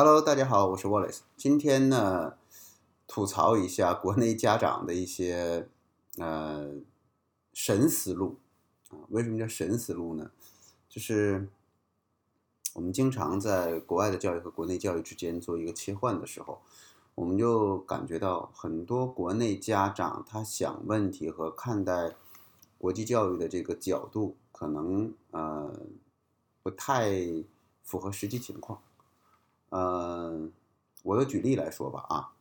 Hello，大家好，我是 Wallace。今天呢，吐槽一下国内家长的一些呃神思路啊。为什么叫神思路呢？就是我们经常在国外的教育和国内教育之间做一个切换的时候，我们就感觉到很多国内家长他想问题和看待国际教育的这个角度，可能呃不太符合实际情况。嗯，我就举例来说吧啊。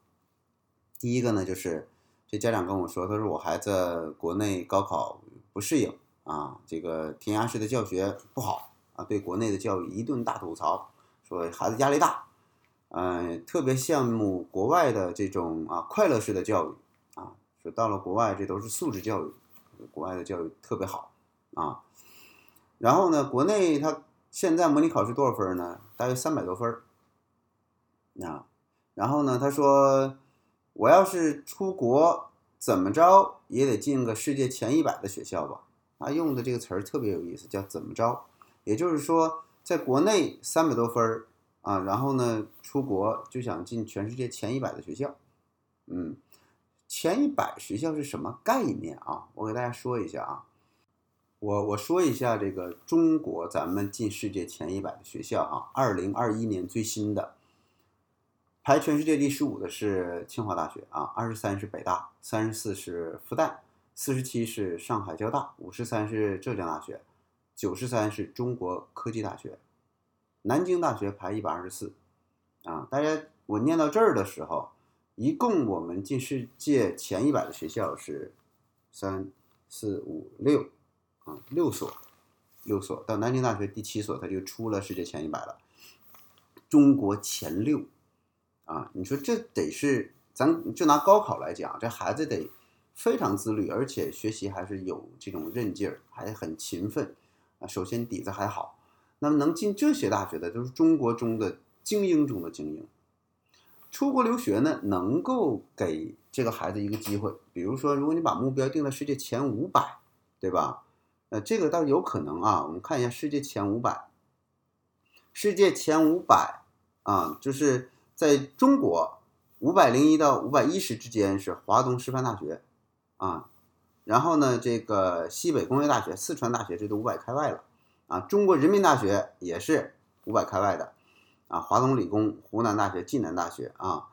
第一个呢，就是这家长跟我说，他说我孩子国内高考不适应啊，这个填鸭式的教学不好啊，对国内的教育一顿大吐槽，说孩子压力大，嗯，特别羡慕国外的这种啊快乐式的教育啊，说到了国外这都是素质教育，国外的教育特别好啊。然后呢，国内他现在模拟考试多少分呢？大约三百多分儿。啊，然后呢？他说：“我要是出国，怎么着也得进个世界前一百的学校吧？”他用的这个词儿特别有意思，叫“怎么着”。也就是说，在国内三百多分儿啊，然后呢，出国就想进全世界前一百的学校。嗯，前一百学校是什么概念啊？我给大家说一下啊。我我说一下这个中国咱们进世界前一百的学校啊，二零二一年最新的。排全世界第十五的是清华大学啊，二十三是北大，三十四是复旦，四十七是上海交大，五十三是浙江大学，九十三是中国科技大学，南京大学排一百二十四啊。大家我念到这儿的时候，一共我们进世界前一百的学校是三四五六啊，六所，六所到南京大学第七所，它就出了世界前一百了，中国前六。啊，你说这得是，咱就拿高考来讲，这孩子得非常自律，而且学习还是有这种韧劲儿，还很勤奋啊。首先底子还好，那么能进这些大学的都是中国中的精英中的精英。出国留学呢，能够给这个孩子一个机会，比如说，如果你把目标定在世界前五百，对吧？呃，这个倒有可能啊。我们看一下世界前五百，世界前五百啊，就是。在中国，五百零一到五百一十之间是华东师范大学，啊，然后呢，这个西北工业大学、四川大学这都五百开外了，啊，中国人民大学也是五百开外的，啊，华东理工、湖南大学、暨南大学啊，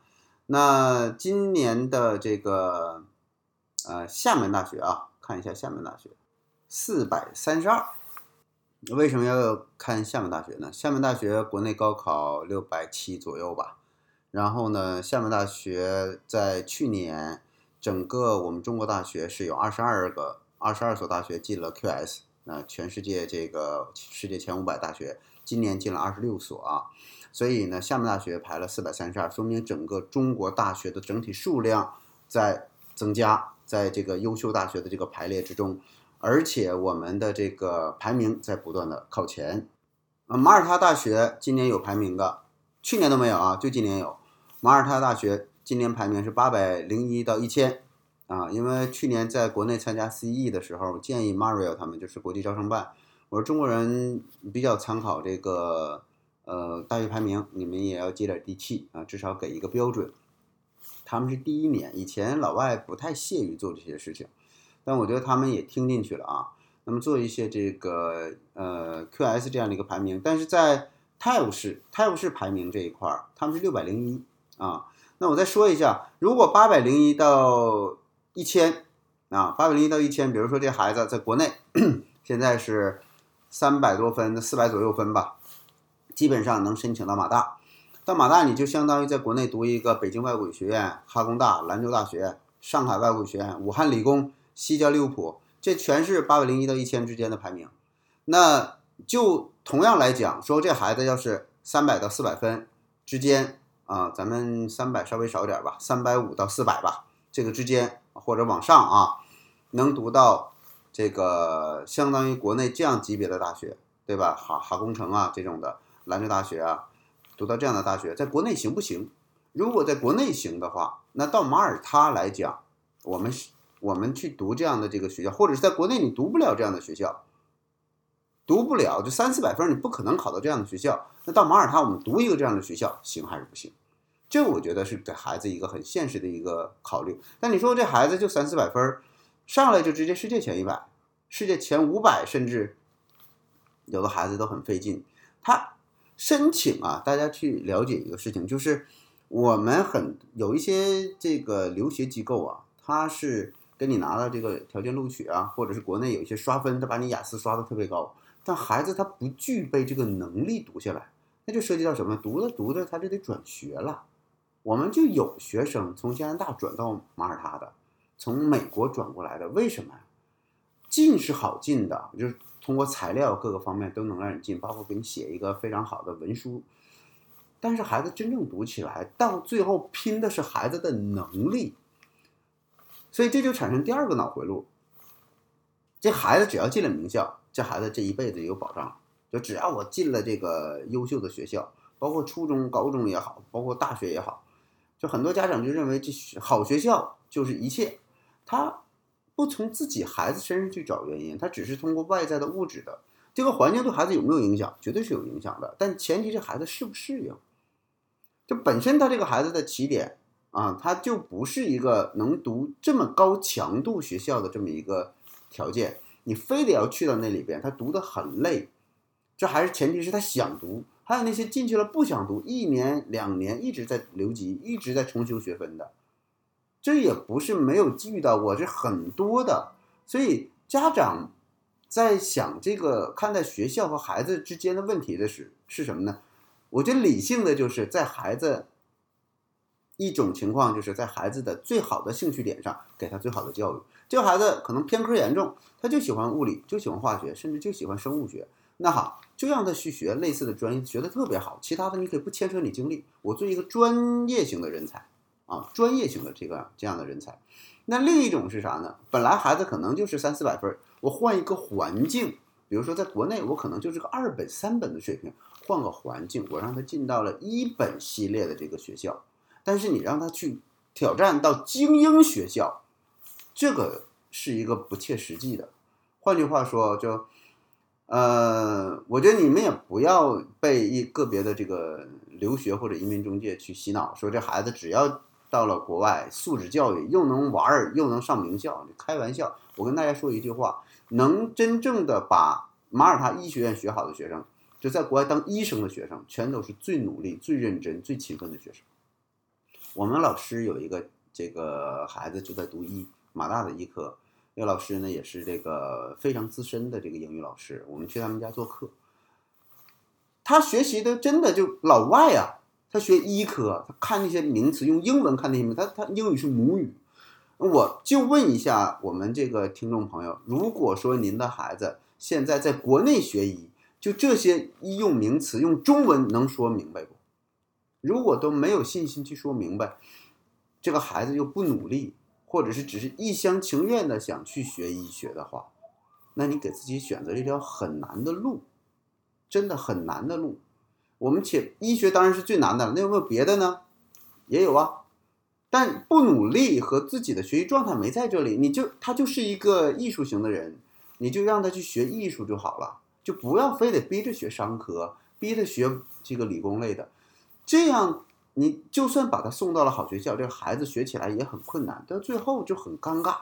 那今年的这个呃厦门大学啊，看一下厦门大学，四百三十二。为什么要看厦门大学呢？厦门大学国内高考六百七左右吧。然后呢，厦门大学在去年，整个我们中国大学是有二十二个、二十二所大学进了 QS，那全世界这个世界前五百大学，今年进了二十六所啊，所以呢，厦门大学排了四百三十二，说明整个中国大学的整体数量在增加，在这个优秀大学的这个排列之中，而且我们的这个排名在不断的靠前，啊，马耳他大学今年有排名的，去年都没有啊，就今年有。马耳他大学今年排名是八百零一到一千，啊，因为去年在国内参加 CE 的时候，建议 Mario 他们就是国际招生办，我说中国人比较参考这个呃大学排名，你们也要接点地气啊，至少给一个标准。他们是第一年，以前老外不太屑于做这些事情，但我觉得他们也听进去了啊。那么做一些这个呃 QS 这样的一个排名，但是在泰晤士泰晤士排名这一块儿，他们是六百零一。啊，那我再说一下，如果八百零一到一千啊，八百零一到一千，比如说这孩子在国内现在是三百多分，四百左右分吧，基本上能申请到马大。到马大你就相当于在国内读一个北京外国语学院、哈工大、兰州大学、上海外国语学院、武汉理工、西交利物浦，这全是八百零一到一千之间的排名。那就同样来讲，说这孩子要是三百到四百分之间。啊，咱们三百稍微少点吧，三百五到四百吧，这个之间或者往上啊，能读到这个相当于国内这样级别的大学，对吧？哈哈工程啊这种的，兰州大学啊，读到这样的大学，在国内行不行？如果在国内行的话，那到马耳他来讲，我们我们去读这样的这个学校，或者是在国内你读不了这样的学校，读不了，就三四百分，你不可能考到这样的学校。那到马耳他，我们读一个这样的学校，行还是不行？这我觉得是给孩子一个很现实的一个考虑。但你说这孩子就三四百分，上来就直接世界前一百、世界前五百，甚至有的孩子都很费劲。他申请啊，大家去了解一个事情，就是我们很有一些这个留学机构啊，他是跟你拿了这个条件录取啊，或者是国内有一些刷分，他把你雅思刷的特别高。但孩子他不具备这个能力读下来，那就涉及到什么？读着读着他就得转学了。我们就有学生从加拿大转到马耳他的，从美国转过来的，为什么呀？进是好进的，就是通过材料各个方面都能让你进，包括给你写一个非常好的文书。但是孩子真正读起来，到最后拼的是孩子的能力，所以这就产生第二个脑回路。这孩子只要进了名校。这孩子这一辈子有保障，就只要我进了这个优秀的学校，包括初中、高中也好，包括大学也好，就很多家长就认为这好学校就是一切，他不从自己孩子身上去找原因，他只是通过外在的物质的这个环境对孩子有没有影响，绝对是有影响的，但前提是孩子适不适应。就本身他这个孩子的起点啊，他就不是一个能读这么高强度学校的这么一个条件。你非得要去到那里边，他读得很累，这还是前提是他想读。还有那些进去了不想读，一年两年一直在留级，一直在重修学分的，这也不是没有遇到过，这很多的。所以家长在想这个看待学校和孩子之间的问题的是是什么呢？我觉得理性的就是在孩子一种情况，就是在孩子的最好的兴趣点上给他最好的教育。这个孩子可能偏科严重，他就喜欢物理，就喜欢化学，甚至就喜欢生物学。那好，就让他去学类似的专业，学的特别好。其他的你可以不牵扯你精力，我做一个专业型的人才啊，专业型的这个这样的人才。那另一种是啥呢？本来孩子可能就是三四百分，我换一个环境，比如说在国内，我可能就是个二本、三本的水平，换个环境，我让他进到了一本系列的这个学校。但是你让他去挑战到精英学校。这个是一个不切实际的。换句话说，就，呃，我觉得你们也不要被一个别的这个留学或者移民中介去洗脑，说这孩子只要到了国外，素质教育又能玩儿又能上名校，开玩笑。我跟大家说一句话：能真正的把马耳他医学院学好的学生，就在国外当医生的学生，全都是最努力、最认真、最勤奋的学生。我们老师有一个这个孩子就在读医。马大的医科，那个老师呢也是这个非常资深的这个英语老师。我们去他们家做客，他学习的真的就老外啊，他学医科，他看那些名词用英文看那些名，他他英语是母语。我就问一下我们这个听众朋友，如果说您的孩子现在在国内学医，就这些医用名词用中文能说明白不？如果都没有信心去说明白，这个孩子又不努力。或者是只是一厢情愿的想去学医学的话，那你给自己选择一条很难的路，真的很难的路。我们且医学当然是最难的了，那有没有别的呢？也有啊，但不努力和自己的学习状态没在这里，你就他就是一个艺术型的人，你就让他去学艺术就好了，就不要非得逼着学商科，逼着学这个理工类的，这样。你就算把他送到了好学校，这个孩子学起来也很困难，到最后就很尴尬，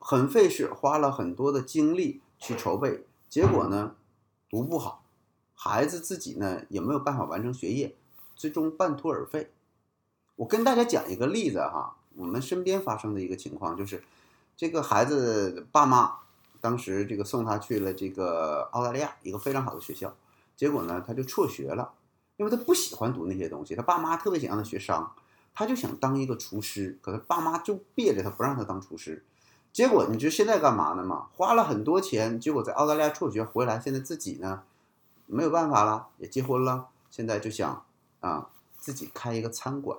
很费事，花了很多的精力去筹备，结果呢，读不好，孩子自己呢也没有办法完成学业，最终半途而废。我跟大家讲一个例子哈，我们身边发生的一个情况就是，这个孩子爸妈当时这个送他去了这个澳大利亚一个非常好的学校，结果呢他就辍学了。因为他不喜欢读那些东西，他爸妈特别想让他学商，他就想当一个厨师，可他爸妈就憋着他不让他当厨师。结果你知道现在干嘛呢吗？花了很多钱，结果在澳大利亚辍学回来，现在自己呢没有办法了，也结婚了，现在就想啊自己开一个餐馆。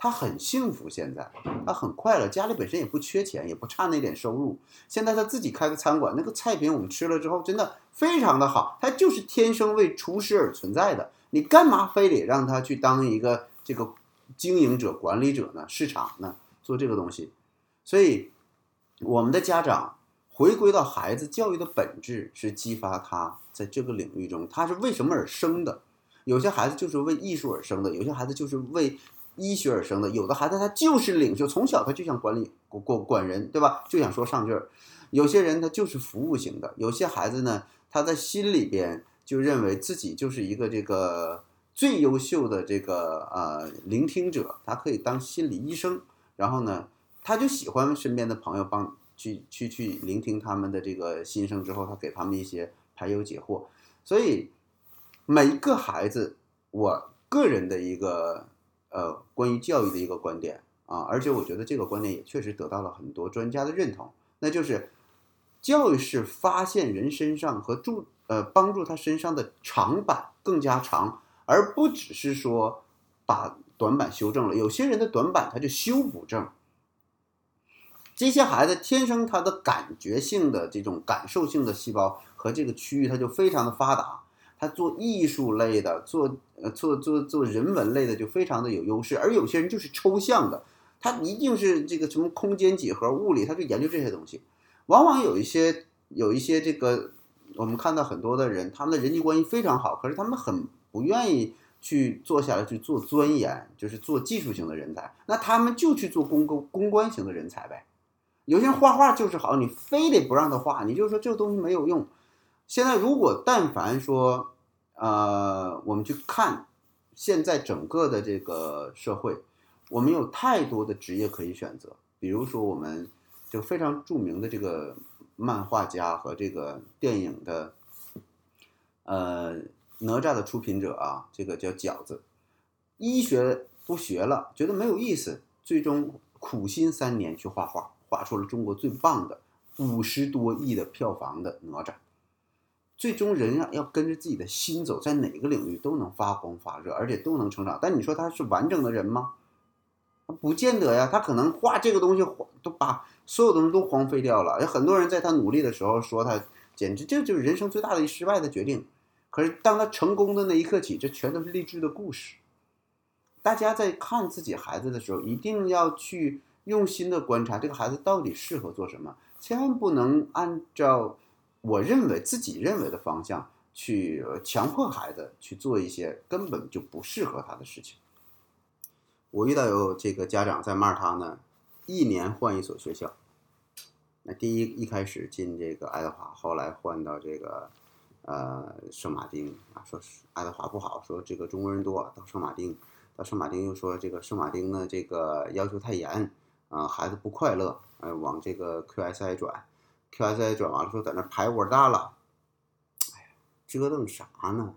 他很幸福，现在他很快乐，家里本身也不缺钱，也不差那点收入。现在他自己开个餐馆，那个菜品我们吃了之后真的非常的好，他就是天生为厨师而存在的。你干嘛非得让他去当一个这个经营者、管理者呢？市场呢？做这个东西，所以我们的家长回归到孩子教育的本质是激发他在这个领域中他是为什么而生的。有些孩子就是为艺术而生的，有些孩子就是为医学而生的，有的孩子他就是领袖，从小他就想管理管管人，对吧？就想说上句儿。有些人他就是服务型的，有些孩子呢，他在心里边就认为自己就是一个这个最优秀的这个呃聆听者，他可以当心理医生。然后呢，他就喜欢身边的朋友帮去去去聆听他们的这个心声之后，他给他们一些排忧解惑。所以。每一个孩子，我个人的一个呃关于教育的一个观点啊，而且我觉得这个观点也确实得到了很多专家的认同，那就是教育是发现人身上和注呃帮助他身上的长板更加长，而不只是说把短板修正了。有些人的短板他就修不正。这些孩子天生他的感觉性的这种感受性的细胞和这个区域他就非常的发达。他做艺术类的，做呃做做做人文类的就非常的有优势，而有些人就是抽象的，他一定是这个什么空间几何、物理，他就研究这些东西。往往有一些有一些这个，我们看到很多的人，他们的人际关系非常好，可是他们很不愿意去坐下来去做钻研，就是做技术型的人才，那他们就去做公公公关型的人才呗。有些人画画就是好，你非得不让他画，你就说这个东西没有用。现在，如果但凡说，呃，我们去看现在整个的这个社会，我们有太多的职业可以选择。比如说，我们就非常著名的这个漫画家和这个电影的，呃，哪吒的出品者啊，这个叫饺子，医学不学了，觉得没有意思，最终苦心三年去画画，画出了中国最棒的五十多亿的票房的哪吒。最终，人啊要跟着自己的心走，在哪个领域都能发光发热，而且都能成长。但你说他是完整的人吗？不见得呀。他可能画这个东西，都把所有东西都荒废掉了。有很多人在他努力的时候说他简直这就是人生最大的一失败的决定。可是当他成功的那一刻起，这全都是励志的故事。大家在看自己孩子的时候，一定要去用心的观察这个孩子到底适合做什么，千万不能按照。我认为自己认为的方向去强迫孩子去做一些根本就不适合他的事情。我遇到有这个家长在骂他呢，一年换一所学校。那第一一开始进这个爱德华，后来换到这个呃圣马丁啊，说爱德华不好，说这个中国人多。到圣马丁，到圣马丁又说这个圣马丁呢这个要求太严啊，孩子不快乐，呃往这个 QSI 转。QSI 转完了，说在那排窝大了，哎呀，折腾啥呢？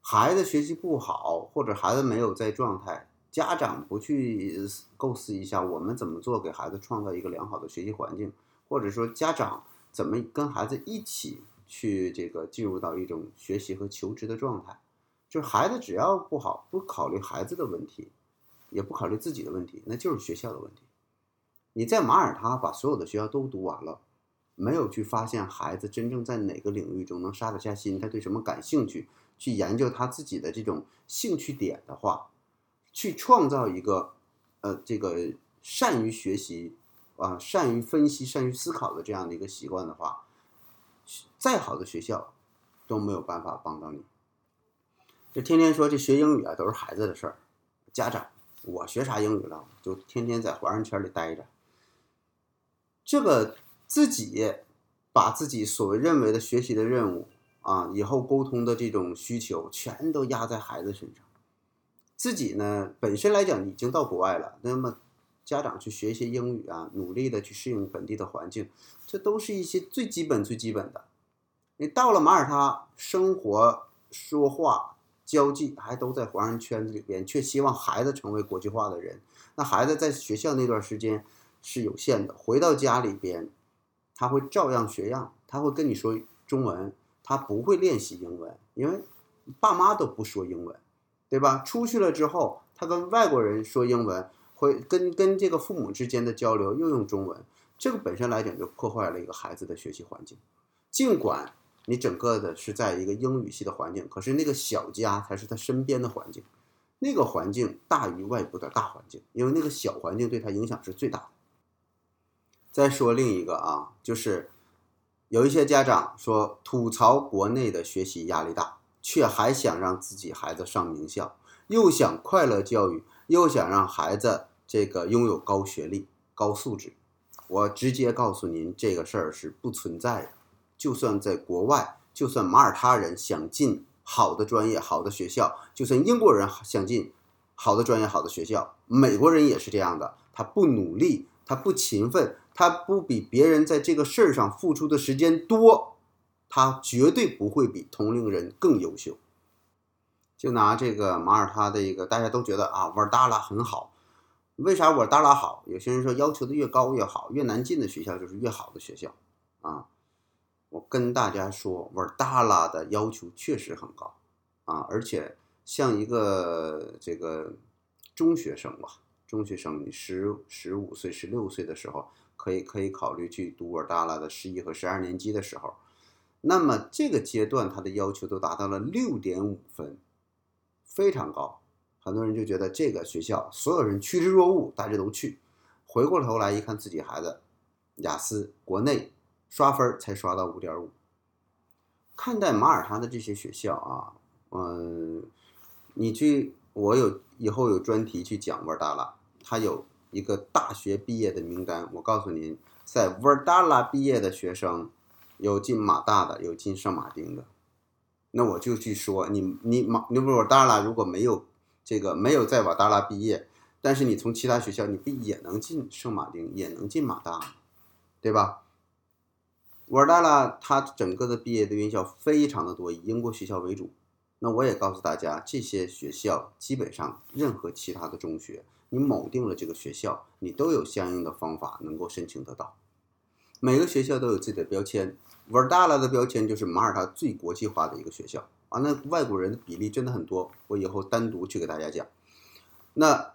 孩子学习不好，或者孩子没有在状态，家长不去构思一下，我们怎么做给孩子创造一个良好的学习环境，或者说家长怎么跟孩子一起去这个进入到一种学习和求知的状态？就是孩子只要不好，不考虑孩子的问题，也不考虑自己的问题，那就是学校的问题。你在马耳他把所有的学校都读完了。没有去发现孩子真正在哪个领域中能杀得下心，他对什么感兴趣，去研究他自己的这种兴趣点的话，去创造一个，呃，这个善于学习，啊，善于分析、善于思考的这样的一个习惯的话，再好的学校都没有办法帮到你。就天天说这学英语啊，都是孩子的事儿，家长，我学啥英语了？就天天在华人圈里待着，这个。自己把自己所谓认为的学习的任务啊，以后沟通的这种需求，全都压在孩子身上。自己呢，本身来讲已经到国外了，那么家长去学一些英语啊，努力的去适应本地的环境，这都是一些最基本、最基本的。你到了马耳他，生活、说话、交际还都在华人圈子里边，却希望孩子成为国际化的人。那孩子在学校那段时间是有限的，回到家里边。他会照样学样，他会跟你说中文，他不会练习英文，因为爸妈都不说英文，对吧？出去了之后，他跟外国人说英文，会跟跟这个父母之间的交流又用中文，这个本身来讲就破坏了一个孩子的学习环境。尽管你整个的是在一个英语系的环境，可是那个小家才是他身边的环境，那个环境大于外部的大环境，因为那个小环境对他影响是最大的。再说另一个啊，就是有一些家长说吐槽国内的学习压力大，却还想让自己孩子上名校，又想快乐教育，又想让孩子这个拥有高学历、高素质。我直接告诉您，这个事儿是不存在的。就算在国外，就算马耳他人想进好的专业、好的学校，就算英国人想进好的专业、好的学校，美国人也是这样的。他不努力，他不勤奋。他不比别人在这个事儿上付出的时间多，他绝对不会比同龄人更优秀。就拿这个马耳他的一个，大家都觉得啊，瓦尔达拉很好。为啥瓦尔达拉好？有些人说要求的越高越好，越难进的学校就是越好的学校啊。我跟大家说，瓦尔达拉的要求确实很高啊，而且像一个这个中学生吧，中学生，你十十五岁、十六岁的时候。可以可以考虑去读尔达拉的十一和十二年级的时候，那么这个阶段他的要求都达到了六点五分，非常高。很多人就觉得这个学校所有人趋之若鹜，大家都去。回过头来一看自己孩子，雅思国内刷分才刷到五点五。看待马耳他的这些学校啊，嗯，你去我有以后有专题去讲瓦尔达拉，他有。一个大学毕业的名单，我告诉您，在瓦尔达拉毕业的学生，有进马大的，有进圣马丁的。那我就去说，你你马你瓦达拉如果没有这个没有在瓦达拉毕业，但是你从其他学校，你不也能进圣马丁，也能进马大，对吧？瓦达拉它整个的毕业的院校非常的多，以英国学校为主。那我也告诉大家，这些学校基本上任何其他的中学。你铆定了这个学校，你都有相应的方法能够申请得到。每个学校都有自己的标签，瓦尔达拉的标签就是马耳他最国际化的一个学校啊，那外国人的比例真的很多。我以后单独去给大家讲。那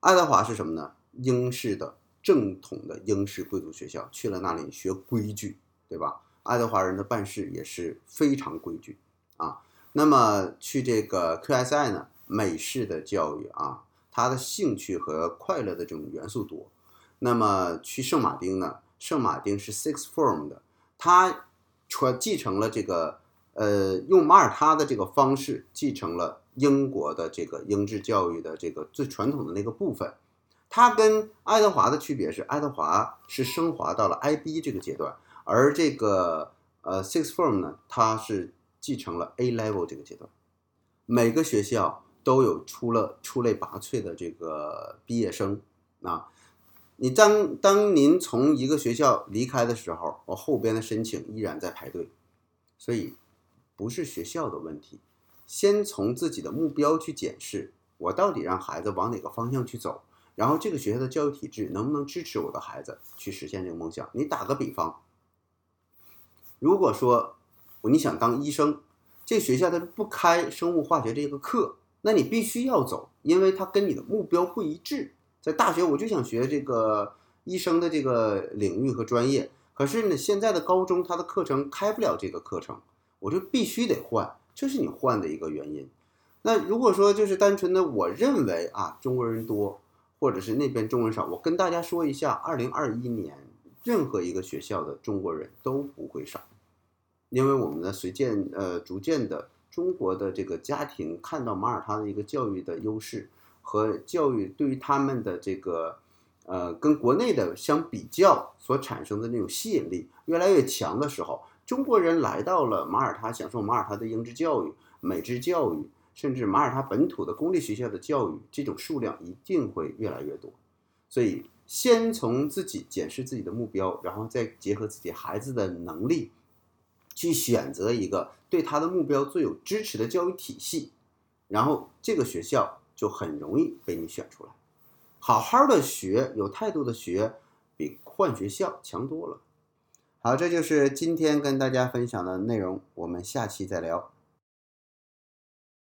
爱德华是什么呢？英式的正统的英式贵族学校，去了那里学规矩，对吧？爱德华人的办事也是非常规矩啊。那么去这个 QSI 呢，美式的教育啊。他的兴趣和快乐的这种元素多，那么去圣马丁呢？圣马丁是 Six Form 的，他传继承了这个，呃，用马耳他的这个方式继承了英国的这个英制教育的这个最传统的那个部分。它跟爱德华的区别是，爱德华是升华到了 IB 这个阶段，而这个呃 Six Form 呢，它是继承了 A Level 这个阶段。每个学校。都有出了出类拔萃的这个毕业生啊！你当当您从一个学校离开的时候，我后边的申请依然在排队，所以不是学校的问题。先从自己的目标去检视，我到底让孩子往哪个方向去走，然后这个学校的教育体制能不能支持我的孩子去实现这个梦想？你打个比方，如果说你想当医生，这学校它不开生物化学这个课。那你必须要走，因为它跟你的目标不一致。在大学我就想学这个医生的这个领域和专业，可是呢，现在的高中它的课程开不了这个课程，我就必须得换，这是你换的一个原因。那如果说就是单纯的我认为啊，中国人多，或者是那边中国人少，我跟大家说一下，二零二一年任何一个学校的中国人都不会少，因为我们呢随渐呃逐渐的。中国的这个家庭看到马耳他的一个教育的优势和教育对于他们的这个呃跟国内的相比较所产生的那种吸引力越来越强的时候，中国人来到了马耳他享受马耳他的英制教育、美制教育，甚至马耳他本土的公立学校的教育，这种数量一定会越来越多。所以，先从自己检视自己的目标，然后再结合自己孩子的能力。去选择一个对他的目标最有支持的教育体系，然后这个学校就很容易被你选出来。好好的学，有态度的学，比换学校强多了。好，这就是今天跟大家分享的内容，我们下期再聊。